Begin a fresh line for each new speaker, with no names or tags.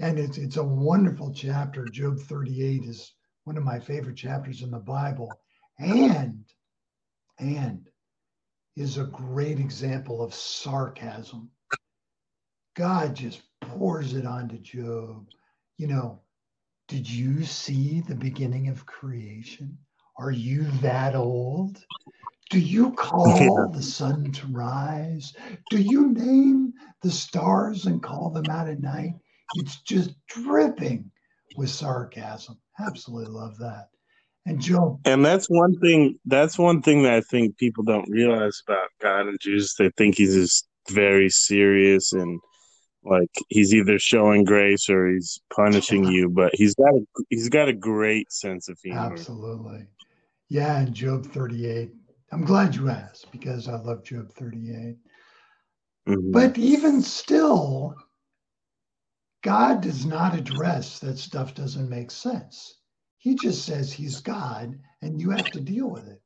and it's it's a wonderful chapter. Job 38 is one of my favorite chapters in the Bible, and and is a great example of sarcasm. God just pours it onto Job. You know, did you see the beginning of creation? Are you that old? Do you call the sun to rise? Do you name the stars and call them out at night? It's just dripping with sarcasm. Absolutely love that. And Joe.
And that's one thing. That's one thing that I think people don't realize about God and Jesus. They think he's just very serious and like he's either showing grace or he's punishing you. But he's got a he's got a great sense of humor.
Absolutely. Yeah, and Job 38. I'm glad you asked because I love Job 38. Mm-hmm. But even still, God does not address that stuff doesn't make sense. He just says he's God and you have to deal with it.